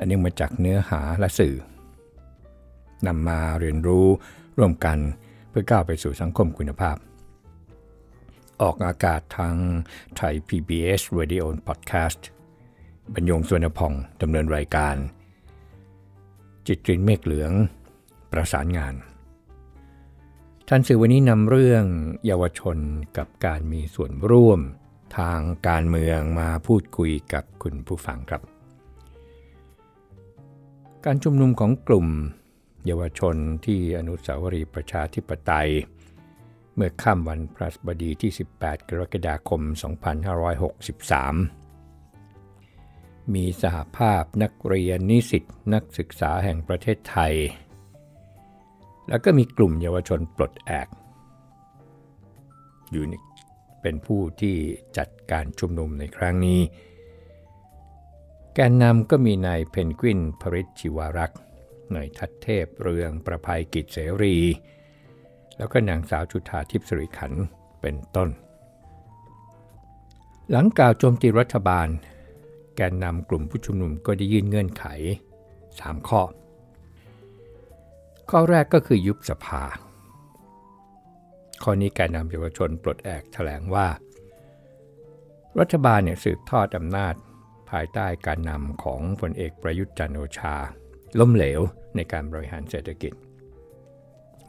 อันนี้มาจากเนื้อหาและสื่อนำมาเรียนรู้ร่วมกันเพื่อก้าวไปสู่สังคมคุณภาพ ออกอากาศทางไทย PBS Radio Podcast บรรยงสวนพองดำเนินรายการ จิตรินเมฆเหลือง ประสานงาน ท่านสื่อวันนี้นำเรื่องเยาวชนกับการมีส่วนร่วมทางการเมืองมาพูดคุยกับคุณผู้ฟังครับ การชุมนุมของกลุ่ม เยาวชนที่อนุสาวรีย์ประชาธิปไตย เมื่อค่ำวันพระบดีที่ 18 กรกฎาคม 2563 มีสหภาพนักเรียนนิสิตนักศึกษาแห่งประเทศไทย แล้วก็มีกลุ่มเยาวชนปลดแอกอยู่เป็นผู้ที่จัดการชุมนุมในครั้งนี้ กนนำก็มีนายเพนกวินพริชชิวารักษ์นายทัตเทพเรืองประภัยกิจเสรี แล้วก็นางสาวจุธาทิพย์สิริขันเป็นต้น หลังกล่าวโจมตีรัฐบาล แกนนำกลุ่มผู้ชุมนุมก็ได้ยื่นเงื่อนไข 3 ข้อ ข้อแรกก็คือยุบสภา ข้อนี้แกนนำเยาวชนปลดแอกแถลงว่า รัฐบาลเนี่ยสืบทอดอำนาจ ภายใต้การนำของพลเอกประยุทธ์จันโอชา ล้มเหลวในการบริหารเศรษฐกิจ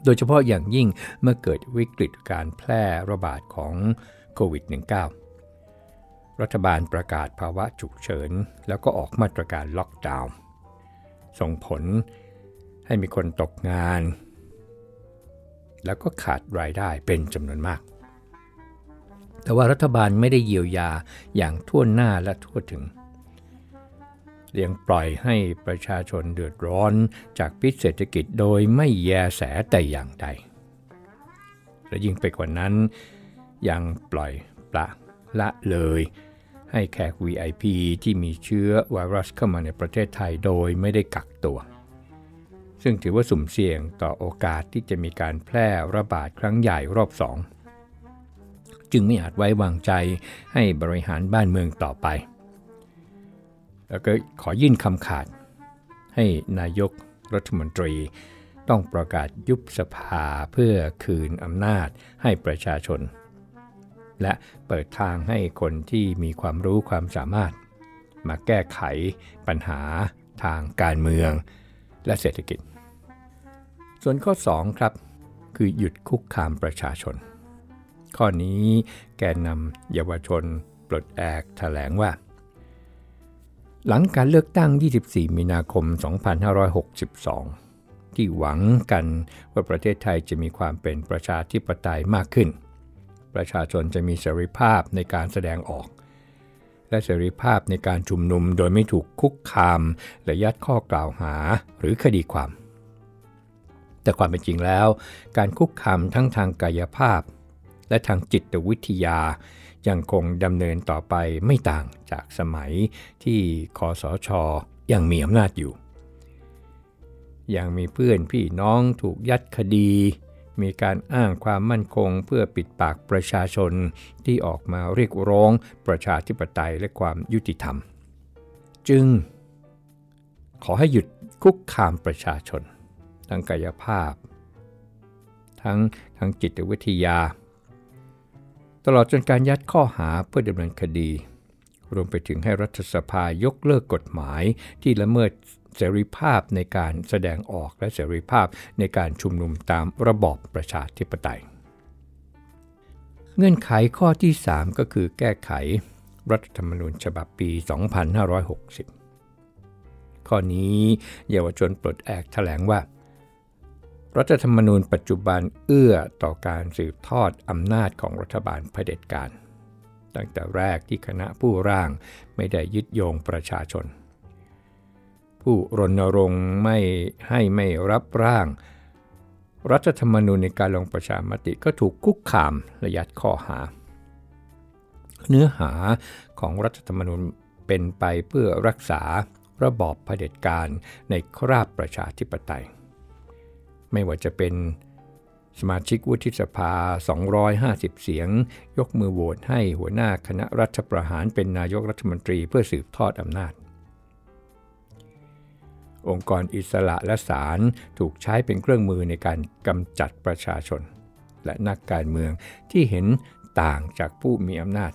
โดยเฉพาะอย่างยิ่งเมื่อเกิดวิกฤตการแพร่ระบาดของโควิด -19 รัฐบาลประกาศภาวะฉุกเฉิน แล้วก็ออกมาตรการล็อกดาวน์ส่งผลให้มีคนตกงาน แล้วก็ขาดรายได้เป็นจำนวนมาก แต่ว่ารัฐบาลไม่ได้เยียวยาอย่างทั่วหน้าและทั่วถึง ยังปล่อยให้ประชาชนเดือดร้อนจากพิษเศรษฐกิจโดยไม่แยแสแต่อย่างใด และยิ่งไปกว่านั้น ยังปล่อยปละละเลย ให้แขก VIP ที่มีเชื้อไวรัสเข้ามาในประเทศไทยโดยไม่ได้กักตัว ซึ่งถือว่าสุ่มเสี่ยงต่อโอกาสที่จะมีการแพร่ระบาดครั้งใหญ่รอบสอง จึงไม่อาจไว้วางใจให้บริหารบ้านเมืองต่อไป แล้วก็ขอยื่นคำขาด ให้นายกรัฐมนตรี ต้องประกาศยุบสภาเพื่อคืนอำนาจให้ประชาชน และเปิดทางให้คนที่มีความรู้ความสามารถ มาแก้ไขปัญหาทางการเมืองและเศรษฐกิจ ส่วนข้อ 2 ครับ คือหยุดคุกคามประชาชน ข้อนี้แกนนำเยาวชนปลดแอกแถลงว่า หลังการเลือกตั้ง 24 มีนาคม 2562 ที่หวังกันว่าประเทศไทยจะมีความเป็นประชาธิปไตยมากขึ้น ประชาชนจะมีเสรีภาพในการแสดงออก และเสรีภาพในการชุมนุมโดยไม่ถูกคุกคามและยัดข้อกล่าวหาหรือคดีความ แต่ความเป็นจริงแล้ว การคุกคามทั้งทางกายภาพ และทางจิตวิทยา ยังคงดำเนินต่อไปไม่ต่างจากสมัยที่คอสชอยังมีอำนาจอยู่ ยังมีเพื่อนพี่น้องถูกยัดคดี มีการอ้างความมั่นคงเพื่อปิดปากประชาชนที่ออกมาเรียกร้องประชาธิปไตยและความยุติธรรม จึง ขอให้หยุดคุกคามประชาชน ทั้งกายภาพ ทั้งทางจิตวิทยา ตลอดจนการยัดข้อหาเพื่อดำเนินคดี รวมไปถึงให้รัฐสภายกเลิกกฎหมายที่ละเมิดเสรีภาพในการแสดงออกและเสรีภาพในการชุมนุมตามระบอบประชาธิปไตย เงื่อนไขข้อที่ 3 ก็คือแก้ไขรัฐธรรมนูญฉบับปี 2560 ข้อนี้เยาวชนปลดแอกแถลงว่า รัฐธรรมนูญปัจจุบันเอื้อต่อการสืบทอดอำนาจของรัฐบาลเผด็จการ ตั้งแต่แรกที่คณะผู้ร่างไม่ได้ยึดโยงประชาชน ผู้รณรงค์ไม่ให้ไม่รับร่าง รัฐธรรมนูญในการลงประชามติก็ถูกคุกคามและยัดข้อหา เนื้อหาของรัฐธรรมนูญเป็นไปเพื่อรักษาระบอบเผด็จการในคราบประชาธิปไตย ไม่ว่าจะเป็นสมาชิกวุฒิสภา 250 เสียง ยกมือโหวตให้หัวหน้าคณะรัฐประหารเป็นนายกรัฐมนตรีเพื่อสืบทอดอำนาจ องค์กรอิสระและศาลถูกใช้เป็นเครื่องมือในการกำจัดประชาชน และนักการเมืองที่เห็นต่างจากผู้มีอำนาจ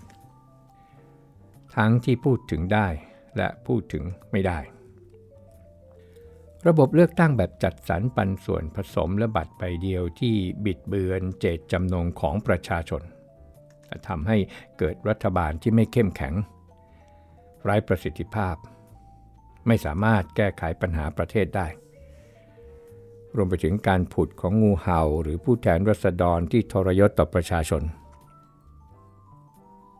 ทั้งที่พูดถึงได้และพูดถึงไม่ได้ ระบบเลือกตั้งแบบจัดสรรปันส่วนผสมและบัตรใบเดียวที่บิดเบือนเจตจำนงของประชาชนทำให้เกิดรัฐบาลที่ไม่เข้มแข็ง ไร้ประสิทธิภาพ ไม่สามารถแก้ไขปัญหาประเทศได้ รวมไปถึงการผุดของงูเห่าหรือผู้แทนรัษฎรที่ทรยศต่อประชาชน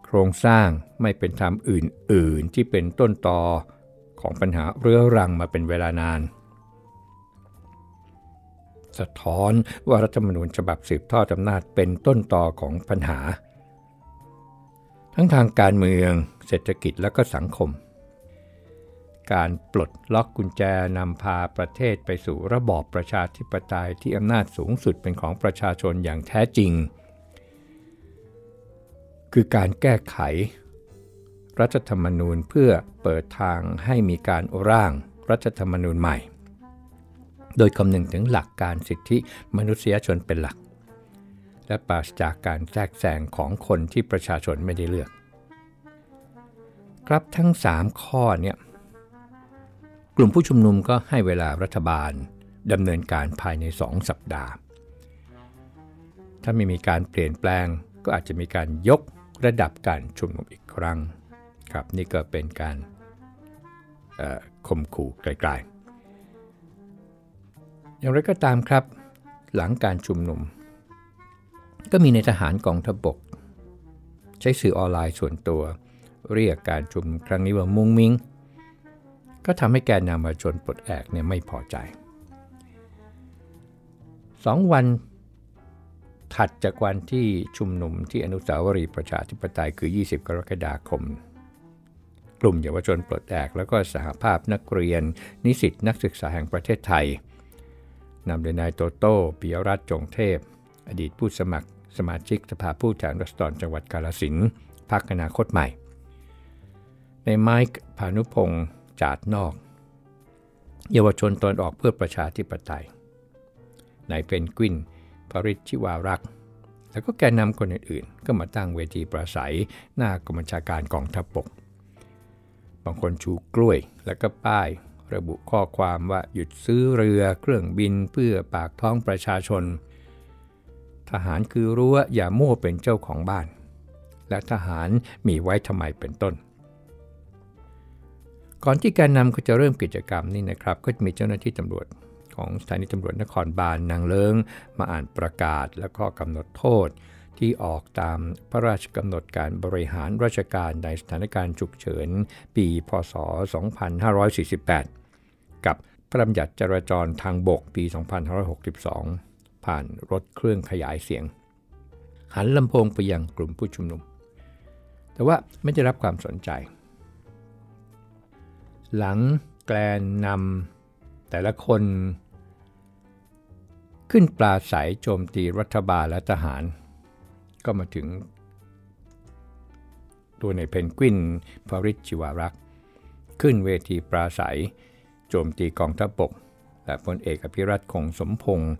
โครงสร้างไม่เป็นธรรมอื่น ๆ ที่เป็นต้นตอของปัญหาเรื้อรังมาเป็นเวลานาน สะท้อนว่ารัฐธรรมนูญฉบับสืบทอดอำนาจเป็นต้นต่อของปัญหา ทั้งทางการเมืองเศรษฐกิจและก็สังคม การปลดล็อกกุญแจนำพาประเทศไปสู่ระบอบประชาธิปไตยที่อำนาจสูงสุดเป็นของประชาชนอย่างแท้จริง คือการแก้ไข รัฐธรรมนูญเพื่อเปิดทางให้มีการร่างรัฐธรรมนูญใหม่ โดยคำนึงถึงหลักการสิทธิมนุษยชนเป็นหลัก และปราศจากการแทรกแซงของคนที่ประชาชนไม่ได้เลือก ครับทั้ง 3 ข้อเนี่ยกลุ่มผู้ชุมนุมก็ให้เวลารัฐบาลดำเนินการภายใน 2 สัปดาห์ ถ้าไม่มีการเปลี่ยนแปลงก็อาจจะมีการยกระดับการชุมนุมอีกครั้ง ครับนี่ก็เป็นการข่มขู่ไกลๆ อย่างไรก็ตามครับ หลังการชุมนุม ก็มีในทหารกองทบก ใช้สื่อออนไลน์ส่วนตัว เรียกการชุมนุมครั้งนี้ว่ามุงมิง ก็ทำให้แกนนำมาชนปลดแอกเนี่ยไม่พอใจสองวันถัดจากวันที่ชุมนุมที่อนุสาวรีย์ประชาธิปไตยคือ 20 กรกฎาคม กลุ่มเยาวชนปลดแอก แล้วก็สหภาพนักเรียน นิสิตนักศึกษาแห่งประเทศไทย นำโดยนายโตโต้ปิยรัตน์จงเทพ อดีตผู้สมัครสมาชิกสภาผู้แทนรัศดรจังหวัดกาลสินพรรคอนาคตใหม่ ในไมค์พานุพงศ์จาดนอก เยาวชนตนออกเพื่อประชาธิปไตยนายเพนกวินพริชชิวารักแล้วก็แกนนำคนอื่นๆ ก็มาตั้งเวทีประสัยหน้ากรมบัญชาการกองทัพบก บางคนชูกล้วยแล้วก็ป้าย ระบุข้อความว่าหยุดซื้อเรือเครื่องบินเพื่อปากท้องประชาชน ทหารคือรู้ว่าอย่ามั่วเป็นเจ้าของบ้าน และทหารมีไว้ทำไมเป็นต้น ก่อนที่การนำก็จะเริ่มกิจกรรมนี่นะครับ ก็จะมีเจ้าหน้าที่ตำรวจของสถานีตำรวจนครบาลนางเลิงมาอ่านประกาศและก็กำหนดโทษที่ออกตามพระราชกำหนดการบริหารราชการในสถานการณ์ฉุกเฉิน ปี พศ 2548 กับพระราชบัญญัติจราจรทางบกปี 2562 ผ่านรถเครื่องขยายเสียง หันลำโพงไปยังกลุ่มผู้ชุมนุม แต่ว่าไม่ได้รับความสนใจ หลังแกลนนำแต่ละคน ขึ้นปลาใสโจมตีรัฐบาลและทหาร ก็มาถึง ตัวในเพนกวินพริชิวารักขึ้นเวทีปราศัย โจมตีกองทัพบก และพลเอกอภิรัตคงสมพงศ์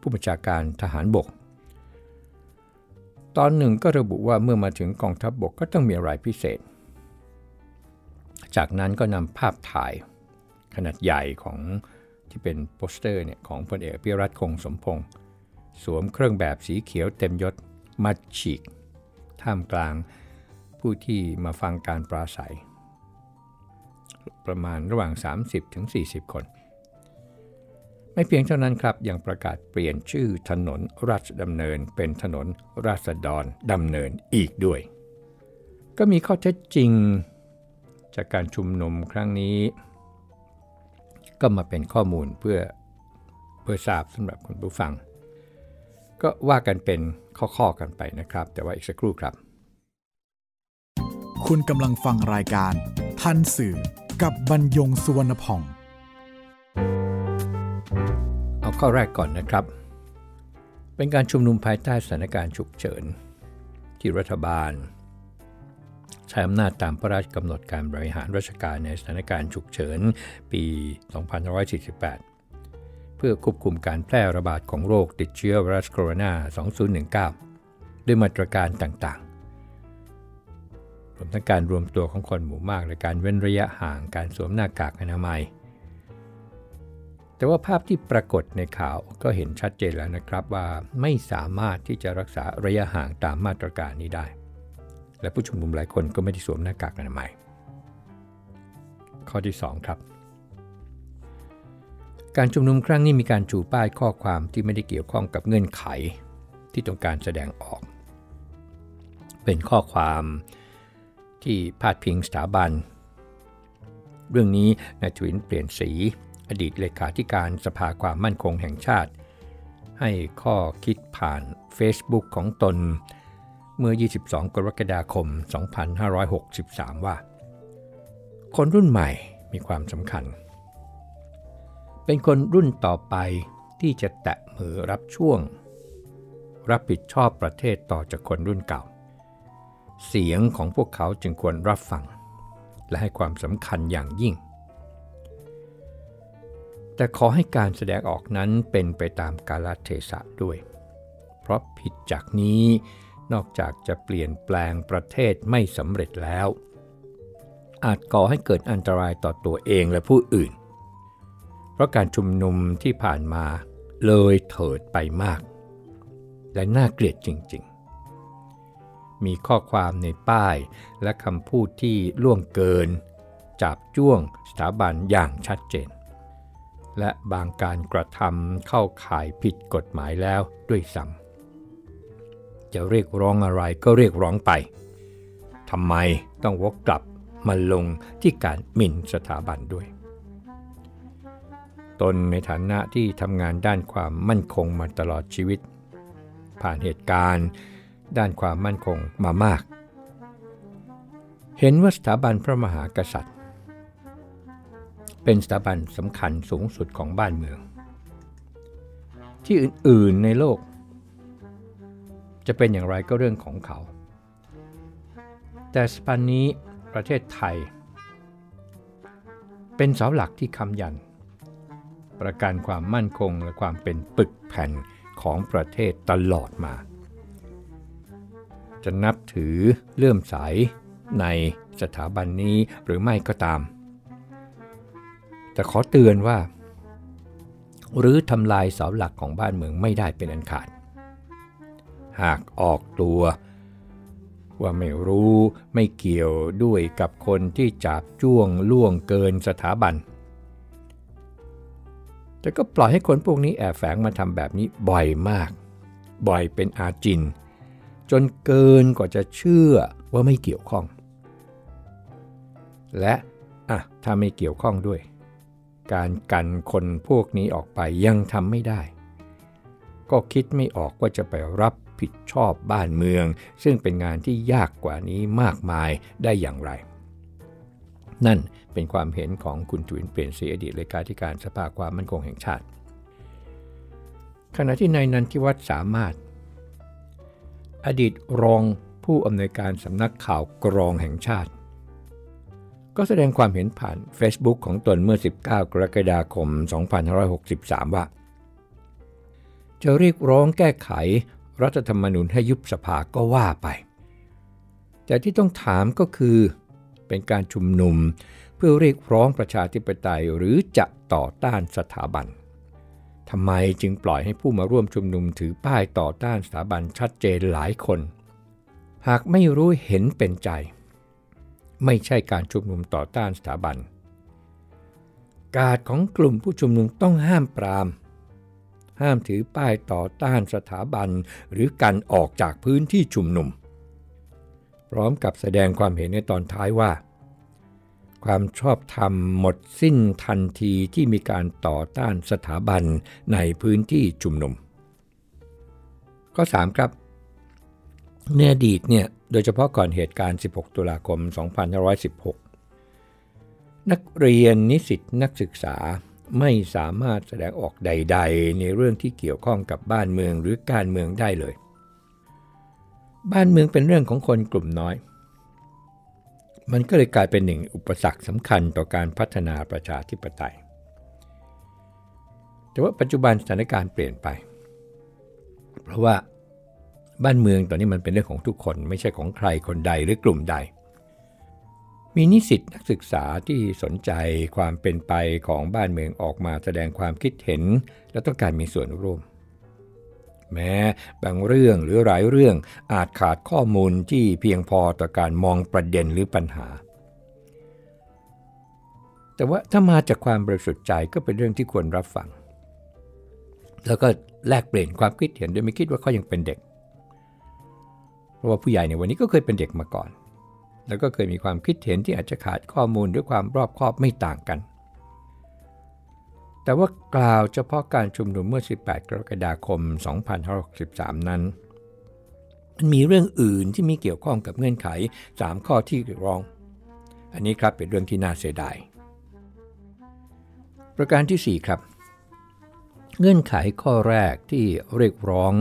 ผู้บัญชาการทหารบก ตอนหนึ่งก็ระบุว่าเมื่อมาถึงกองทัพบบกก็ต้องมีอะไรพิเศษ จากนั้นก็นำภาพถ่ายขนาดใหญ่ของที่เป็นโปสเตอร์เนี่ยของพลเอกอภิรัตคงสมพงศ์สวมเครื่องแบบสีเขียวเต็มยศมาฉีก ท่ามกลางผู้ที่มาฟังการปราศัย ประมาณระหว่าง 30-40 คน ไม่เพียงเท่านั้นครับ ยังประกาศเปลี่ยนชื่อถนนราชดำเนินเป็นถนนราษฎรดำเนินอีกด้วย ก็มีข้อเท็จจริงจากการชุมนุมครั้งนี้ ก็มาเป็นข้อมูลเพื่อเพื่อทราบสำหรับคุณผู้ฟัง ก็ว่ากันเป็นข้อๆกันไปนะครับ แต่ว่าอีกสักครู่ครับ คุณกำลังฟังรายการทันสื่อ กับบรรยงสุวรรณพอง เอาข้อแรกก่อนนะครับ เป็นการชุมนุมภายใต้สถานการณ์ฉุกเฉิน ที่รัฐบาล ใช้อำนาจตามพระราชกำหนดการบริหารราชการในสถานการณ์ฉุกเฉิน ปี 2548 เพื่อควบคุมการแพร่ระบาดของโรคติดเชื้อไวรัสโคโรนา 2019 ด้วยมาตรการต่าง รวมทั้งการรวมตัวของคนหมู่มากและการเว้นระยะห่างการสวมหน้ากากอนามัย แต่ว่าภาพที่ปรากฏในข่าวก็เห็นชัดเจนแล้วนะครับว่าไม่สามารถที่จะรักษาระยะห่างตามมาตรการนี้ได้ และผู้ชุมนุมหลายคนก็ไม่ได้สวมหน้ากากอนามัย ข้อที่ 2 ครับการชุมนุมครั้งนี้มีการจูป้ายข้อความที่ไม่ได้เกี่ยวข้องกับเงื่อนไขที่ต้องการแสดงออก เป็นข้อความ ที่พาดพิงสถาบัน เรื่องนี้นายทวินเปลี่ยนสี อดีตเลขาธิการสภาความมั่นคงแห่งชาติ ให้ข้อคิดผ่าน Facebook ของตน เมื่อ 22 กรกฎาคม 2563 ว่า คนรุ่นใหม่มีความสำคัญ เป็นคนรุ่นต่อไปที่จะแตะมือรับช่วง รับผิดชอบประเทศต่อจากคนรุ่นเก่า เสียงของพวกเขาจึงควรรับฟัง และให้ความสำคัญอย่างยิ่ง แต่ขอให้การแสดงออกนั้นเป็นไปตามกาลเทศะด้วย เพราะผิดจากนี้นอกจากจะเปลี่ยนแปลงประเทศไม่สำเร็จแล้ว อาจก่อให้เกิดอันตรายต่อตัวเองและผู้อื่น เพราะการชุมนุมที่ผ่านมาเลยเถิดไปมาก และน่าเกลียดจริง ๆ มีข้อความในป้ายและคำพูดที่ล่วงเกิน จับจ้วงสถาบันอย่างชัดเจน และบางการกระทำเข้าข่ายผิดกฎหมายแล้วด้วยซ้ำจะเรียกร้องอะไรก็เรียกร้องไปทำไมต้องวกกลับมาลงที่การหมิ่นสถาบันด้วย ตนในฐานะที่ทำงานด้านความมั่นคงมาตลอดชีวิต ผ่านเหตุการณ์ ด้านความมั่นคงมามาก เห็นว่าสถาบันพระมหากษัตริย์ เป็นสถาบันสำคัญสูงสุดของบ้านเมือง ที่อื่นๆในโลก จะเป็นอย่างไรก็เรื่องของเขา แต่สถาบันนี้ประเทศไทย เป็นเสาหลักที่คำยัน ประกันความมั่นคงและความเป็นปึกแผ่นของประเทศตลอดมา จะนับถือเลื่อมใสในสถาบันนี้หรือไม่ก็ตาม แต่ขอเตือนว่า หรือทำลายเสาหลักของบ้านเมืองไม่ได้เป็นอันขาด หากออกตัวว่าไม่รู้ไม่เกี่ยวด้วยกับคนที่จับจ้วงล่วงเกินสถาบัน แต่ก็ปล่อยให้คนพวกนี้แอบแฝงมาทำแบบนี้บ่อยมาก บ่อยเป็นอาจิน จนเกินกว่าจะเชื่อว่าไม่เกี่ยวข้อง และอะถ้าไม่เกี่ยวข้องด้วย การกันคนพวกนี้ออกไปยังทำไม่ได้ ก็คิดไม่ออกว่าจะไปรับผิดชอบบ้านเมือง ซึ่งเป็นงานที่ยากกว่านี้มากมายได้อย่างไร นั่นเป็นความเห็นของคุณจุนเปลี่ยนสีอดีตเลขาธิการสภาความมั่นคงแห่งชาติ ขณะที่นายนันทิวัฒน์สามารถ อดีตรองผู้อำนวยการสำนักข่าวกรองแห่งชาติ ก็แสดงความเห็นผ่าน Facebook ของตนเมื่อ 19 กรกฎาคม 2563 ว่า จะเรียกร้องแก้ไขรัฐธรรมนูญให้ยุบสภาก็ว่าไป แต่ที่ต้องถามก็คือ เป็นการชุมนุมเพื่อเรียกร้องประชาธิปไตยหรือจะต่อต้านสถาบัน ทำไมจึงปล่อยให้ผู้มาร่วมชุมนุมถือป้ายต่อต้านสถาบันชัดเจนหลายคน หากไม่รู้เห็นเป็นใจ ไม่ใช่การชุมนุมต่อต้านสถาบัน การของกลุ่มผู้ชุมนุมต้องห้ามปราม ห้ามถือป้ายต่อต้านสถาบันหรือกันออกจากพื้นที่ชุมนุม พร้อมกับแสดงความเห็นในตอนท้ายว่า ความชอบธรรมหมดสิ้นทันทีที่มีการต่อต้านสถาบันในพื้นที่ชุมนุม ข้อ 3 ครับในอดีตเนี่ยโดยเฉพาะก่อนเหตุการณ์ 16 ตุลาคม 2516 นักเรียนนิสิตนักศึกษาไม่สามารถแสดงออกใด ๆ ในเรื่องที่เกี่ยวข้องกับบ้านเมืองหรือการเมืองได้เลย บ้านเมืองเป็นเรื่องของคนกลุ่มน้อย มันก็เลยกลายเป็นหนึ่งอุปสรรคสำคัญต่อการพัฒนาประชาธิปไตย แต่ว่าปัจจุบันสถานการณ์เปลี่ยนไป เพราะว่าบ้านเมืองตอนนี้มันเป็นเรื่องของทุกคนไม่ใช่ของใครคนใดหรือกลุ่มใด มีนิสิตนักศึกษาที่สนใจความเป็นไปของบ้านเมืองออกมาแสดงความคิดเห็น และต้องการมีส่วนร่วม แม้บางเรื่องหรือหลายเรื่องอาจขาดข้อมูลที่เพียงพอต่อการมองประเด็นหรือปัญหา แต่ว่าถ้ามาจากความบริสุทธิ์ใจก็เป็นเรื่องที่ควรรับฟัง แล้วก็แลกเปลี่ยนความคิดเห็นโดยไม่คิดว่าเขายังเป็นเด็ก เพราะว่าผู้ใหญ่ในวันนี้ก็เคยเป็นเด็กมาก่อน แล้วก็เคยมีความคิดเห็นที่อาจจะขาดข้อมูลด้วยความรอบคอบไม่ต่างกัน แต่ว่ากล่าวเฉพาะการชุมนุมเมื่อ 18 กรกฎาคม 2563 นั้น มันมีเรื่องอื่นที่มีเกี่ยวข้องกับเงื่อนไข 3 ข้อที่เรียกร้อง อันนี้ครับเป็นเรื่องที่น่าเสียดาย ประการที่ 4 ครับ เงื่อนไขข้อแรกที่เรียกร้อง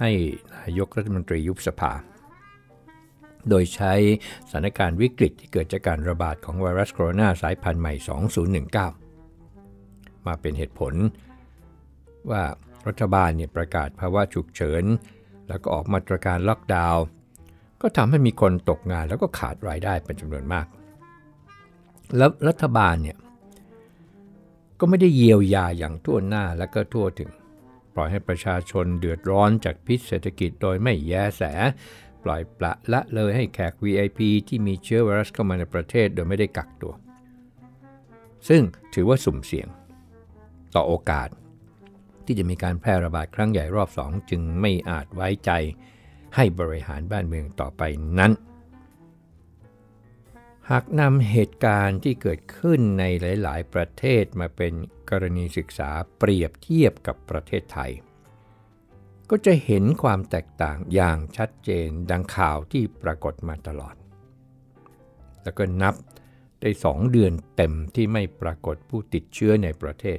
ให้นายกรัฐมนตรียุบสภา โดยใช้สถานการณ์วิกฤตที่เกิดจากการระบาดของไวรัสโคโรนาสายพันธุ์ใหม่ 2019 มาเป็นเหตุผล ว่ารัฐบาลเนี่ยประกาศภาวะฉุกเฉิน แล้วก็ออกมาตรการล็อกดาวน์ก็ทำให้มีคนตกงานแล้วก็ขาดรายได้เป็นจำนวนมาก แล้วรัฐบาลเนี่ยก็ไม่ได้เยียวยาอย่างทั่วหน้าและก็ทั่วถึง ปล่อยให้ประชาชนเดือดร้อนจากพิษเศรษฐกิจโดยไม่แยแส ปล่อยปละละเลยให้แขก VIP ที่มีเชื้อไวรัสเข้ามาในประเทศโดยไม่ได้กักตัว ซึ่งถือว่าสุ่มเสี่ยง ต่อโอกาส ที่จะมีการแพร่ระบาดครั้งใหญ่รอบสองจึงไม่อาจไว้ใจให้บริหารบ้านเมืองต่อไปนั้น หากนำเหตุการณ์ที่เกิดขึ้นในหลาย ๆ ประเทศมาเป็นกรณีศึกษาเปรียบเทียบกับประเทศไทย ก็จะเห็นความแตกต่างอย่างชัดเจนดังข่าวที่ปรากฏมาตลอด แล้วก็นับได้สองเดือนเต็มที่ไม่ปรากฏผู้ติดเชื้อในประเทศ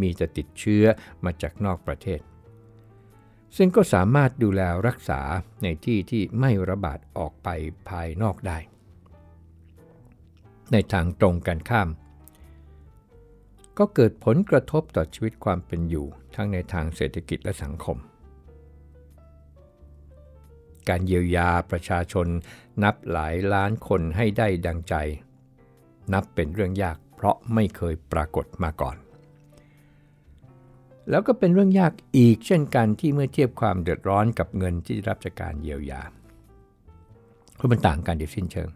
มีจะติดเชื้อมาจากนอกประเทศ ซึ่งก็สามารถดูแลรักษาในที่ที่ไม่ระบาดออกไปภายนอกได้ ในทางตรงกันข้าม ก็เกิดผลกระทบต่อชีวิตความเป็นอยู่ทั้งในทางเศรษฐกิจและสังคมการเยียวยาประชาชนนับหลายล้านคนให้ได้ดังใจ นับเป็นเรื่องยากเพราะไม่เคยปรากฏมาก่อน แล้วก็เป็นเรื่องยากอีกเช่นกันที่เมื่อเทียบความเดือดร้อนกับเงินที่รับจากการเยียวยาเพราะมันต่างกันโดยสิ้นเชิง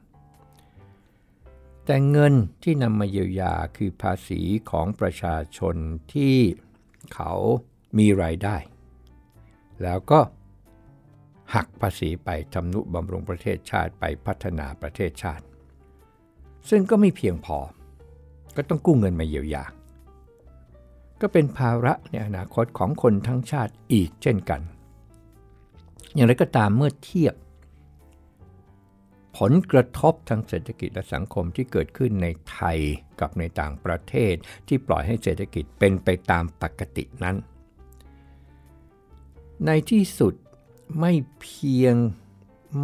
แต่เงินที่นำมาเยียวยาคือภาษีของประชาชนที่เขามีรายได้ แล้วก็หักภาษีไปทำนุบำรุงประเทศชาติไปพัฒนาประเทศชาติ ซึ่งก็ไม่เพียงพอ ก็ต้องกู้เงินมาเยียวยา ก็เป็นภาระในอนาคตของคนทั้งชาติอีกเช่นกัน อย่างไรก็ตามเมื่อเทียบ ผลกระทบทางเศรษฐกิจและสังคมที่เกิดขึ้นในไทยกับในต่างประเทศที่ปล่อยให้เศรษฐกิจเป็นไปตามปกตินั้น ในที่สุดไม่เพียง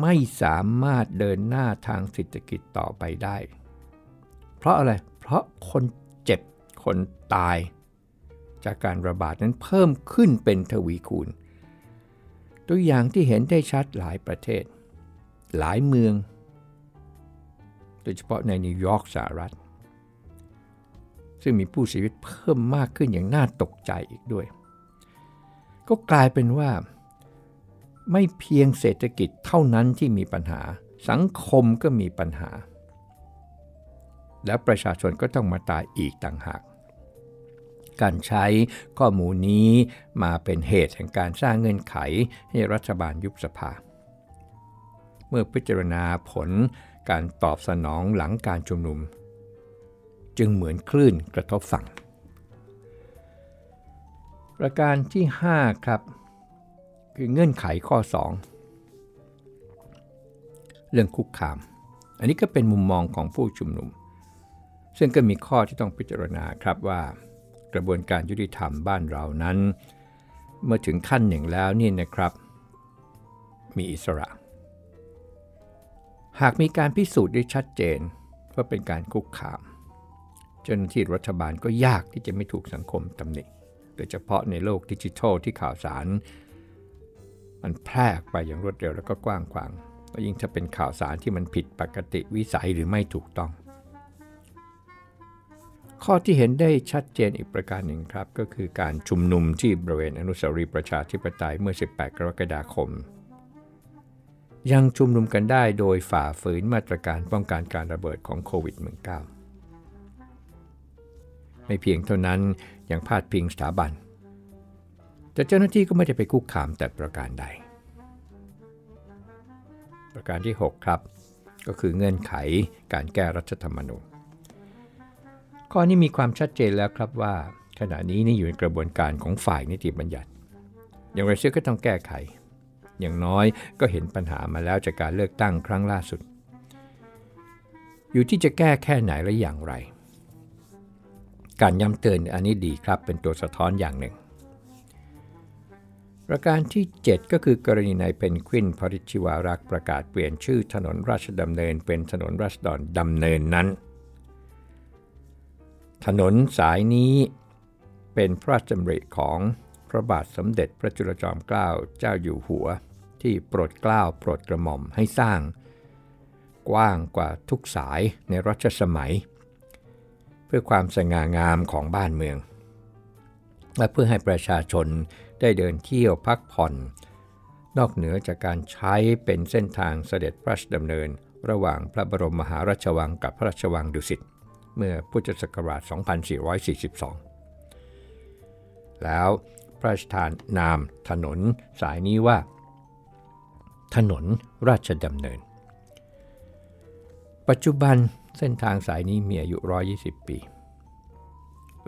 ไม่สามารถเดินหน้าทางเศรษฐกิจต่อไปได้ เพราะอะไร เพราะคนเจ็บคนตาย จากการระบาดนั้นเพิ่มขึ้นเป็นทวีคูณ ตัวอย่างที่เห็นได้ชัดหลายประเทศ หลายเมือง โดยเฉพาะในนิวยอร์กสหรัฐ ซึ่งมีผู้เสียชีวิตเพิ่มมากขึ้นอย่างน่าตกใจอีกด้วย ก็กลายเป็นว่า ไม่เพียงเศรษฐกิจเท่านั้นที่มีปัญหา สังคมก็มีปัญหา แล้วประชาชนก็ต้องมาตายอีกต่างหาก การใช้ข้อมูลนี้มาเป็นเหตุแห่งการสร้างเงื่อนไขให้รัฐบาลยุบสภา เมื่อพิจารณาผลการตอบสนองหลังการชุมนุม จึงเหมือนคลื่นกระทบฝั่ง ประการที่ 5 ครับ คือเงื่อนไขข้อ 2 เรื่องคุกคาม อันนี้ก็เป็นมุมมองของผู้ชุมนุม ซึ่งก็มีข้อที่ต้องพิจารณาครับว่า กระบวนการยุติธรรมบ้านเรานั้น เมื่อถึงขั้นหนึ่งแล้วนี่นะครับ มีอิสระ หากมีการพิสูจน์ได้ชัดเจนว่าเป็นการคุกคามเจ้าหน้าที่รัฐบาลก็ยากที่จะไม่ถูกสังคมตำหนิโดยเฉพาะในโลกดิจิทัลที่ข่าวสาร มันแพร่ไปอย่างรวดเร็วแล้วก็กว้างขวางแล้วยิ่งถ้าเป็นข่าวสารที่มันผิดปกติวิสัยหรือไม่ถูกต้อง ข้อที่เห็นได้ชัดเจนอีกประการหนึ่งครับ ก็คือการชุมนุมที่บริเวณอนุสาวรีย์ประชาธิปไตยเมื่อ 18 กรกฎาคม ยังชุมนุมกันได้โดยฝ่าฝืนมาตรการป้องกันการระเบิดของโควิด -19 ไม่เพียงเท่านั้นยังพาดพิงสถาบัน แต่เจ้าหน้าที่ก็ไม่ได้ไปคุกคามแต่ประการใด ประการที่ 6 ครับ ก็คือเงื่อนไขการแก้รัฐธรรมนูญ ข้อนี้มีความชัดเจนแล้วครับว่า ขณะนี้นี่อยู่ในกระบวนการของฝ่ายนิติบัญญัติ อย่างไรเสียก็ต้องแก้ไข อย่างน้อยก็เห็นปัญหามาแล้วจากการเลือกตั้งครั้งล่าสุด อยู่ที่จะแก้แค่ไหนและอย่างไร การย้ำเตือนอันนี้ดีครับเป็นตัวสะท้อนอย่างหนึ่ง ประการที่ 7 ก็คือกรณีในเพนกวินพริชิวารักประกาศเปลี่ยนชื่อถนนราชดำเนินเป็นถนนราชดรดำเนินนั้น ถนนสายนี้เป็นพระราชดำริของพระบาทสมเด็จพระจุลจอมเกล้าเจ้าอยู่หัวที่โปรดเกล้าโปรดกระหม่อมให้สร้าง กว้างกว่าทุกสายในรัชสมัย เพื่อความสง่างามของบ้านเมือง และเพื่อให้ประชาชนได้เดินเที่ยวพักผ่อน นอกเหนือจากการใช้เป็นเส้นทางเสด็จพระราชดำเนิน ระหว่างพระบรมมหาราชวังกับพระราชวังดุสิต เมื่อพุทธศักราช 2442 แล้วพระราชทานนามถนนสายนี้ว่า ถนนราชดำเนิน ปัจจุบันเส้นทางสายนี้มีอายุ 120 ปี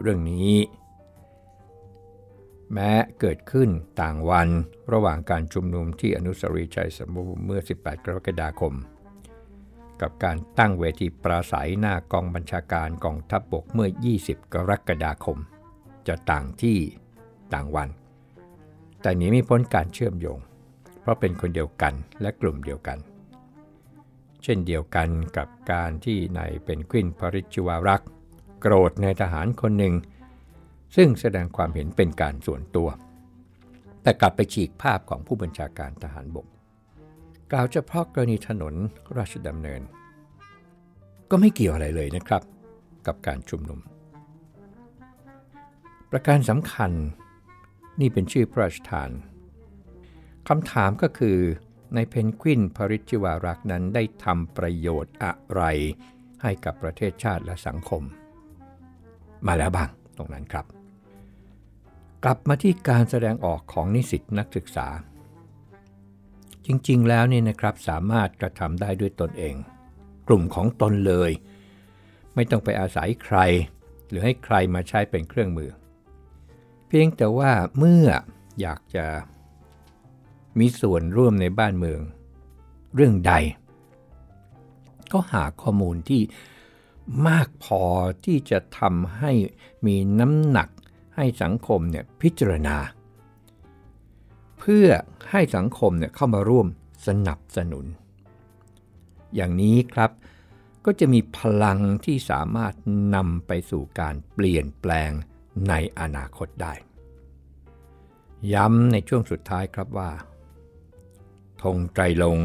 เรื่องนี้แม้เกิดขึ้นต่างวันระหว่างการชุมนุมที่อนุสรีชัยสมบูรณ์เมื่อ 18 กรกฎาคม กับการตั้งเวทีปราศัยหน้ากองบัญชาการกองทัพบบกเมื่อ 20 กรกฎาคม จะต่างที่ต่างวัน แต่นี้ไม่พ้นการเชื่อมโยง เพราะเป็นคนเดียวกันและกลุ่มเดียวกัน เช่นเดียวกันกับการที่นายเป็นควินพริชวารักษ์โกรธในทหารคนหนึ่ง ซึ่งแสดงความเห็นเป็นการส่วนตัว แต่กลับไปฉีกภาพของผู้บัญชาการทหารบก กล่าวเฉพาะกรณีถนนราชดำเนิน ก็ไม่เกี่ยวอะไรเลยนะครับ กับการชุมนุม ประการสำคัญนี่เป็นชื่อพระราชทานคำถามก็คือในเพนกวินพริชิวารักนั้นได้ทำประโยชน์อะไรให้กับประเทศชาติและสังคม มาแล้วบ้างตรงนั้นครับ กลับมาที่การแสดงออกของนิสิตนักศึกษา จริงๆ แล้วนี่นะครับสามารถกระทำได้ด้วยตนเอง กลุ่มของตนเลย ไม่ต้องไปอาศัยใคร หรือให้ใครมาใช้เป็นเครื่องมือ เพียงแต่ว่าเมื่ออยากจะมีส่วนร่วมในบ้านเมือง เรื่องใด ก็หาข้อมูลที่มากพอที่จะทำให้มีน้ำหนักให้สังคมเนี่ยพิจารณา เพื่อให้สังคมเนี่ยเข้ามาร่วมสนับสนุน อย่างนี้ครับก็จะมีพลังที่สามารถนำไปสู่การเปลี่ยนแปลงในอนาคตได้ ย้ำในช่วงสุดท้ายครับว่าธงไตรลง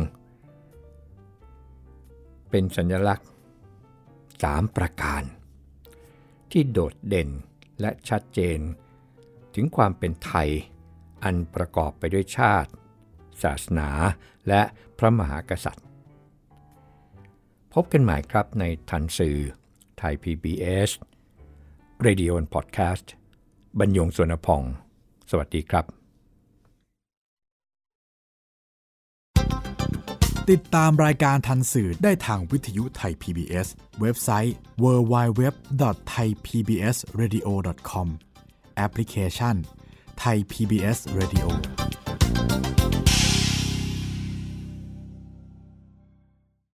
เป็นสัญลักษณ์สามประการ ที่โดดเด่นและชัดเจน ถึงความเป็นไทย อันประกอบไปด้วยชาติ ศาสนาและพระมหากษัตริย์ พบกันใหม่ครับในทันสื่อไทย PBS Radio Podcast บรรยงสวนพอง สวัสดีครับ ติดตามรายการทันสื่อได้ทางวิทยุไทย PBS เว็บไซต์ www.thaipbsradio.com แอปพลิเคชัน Thai PBS Radio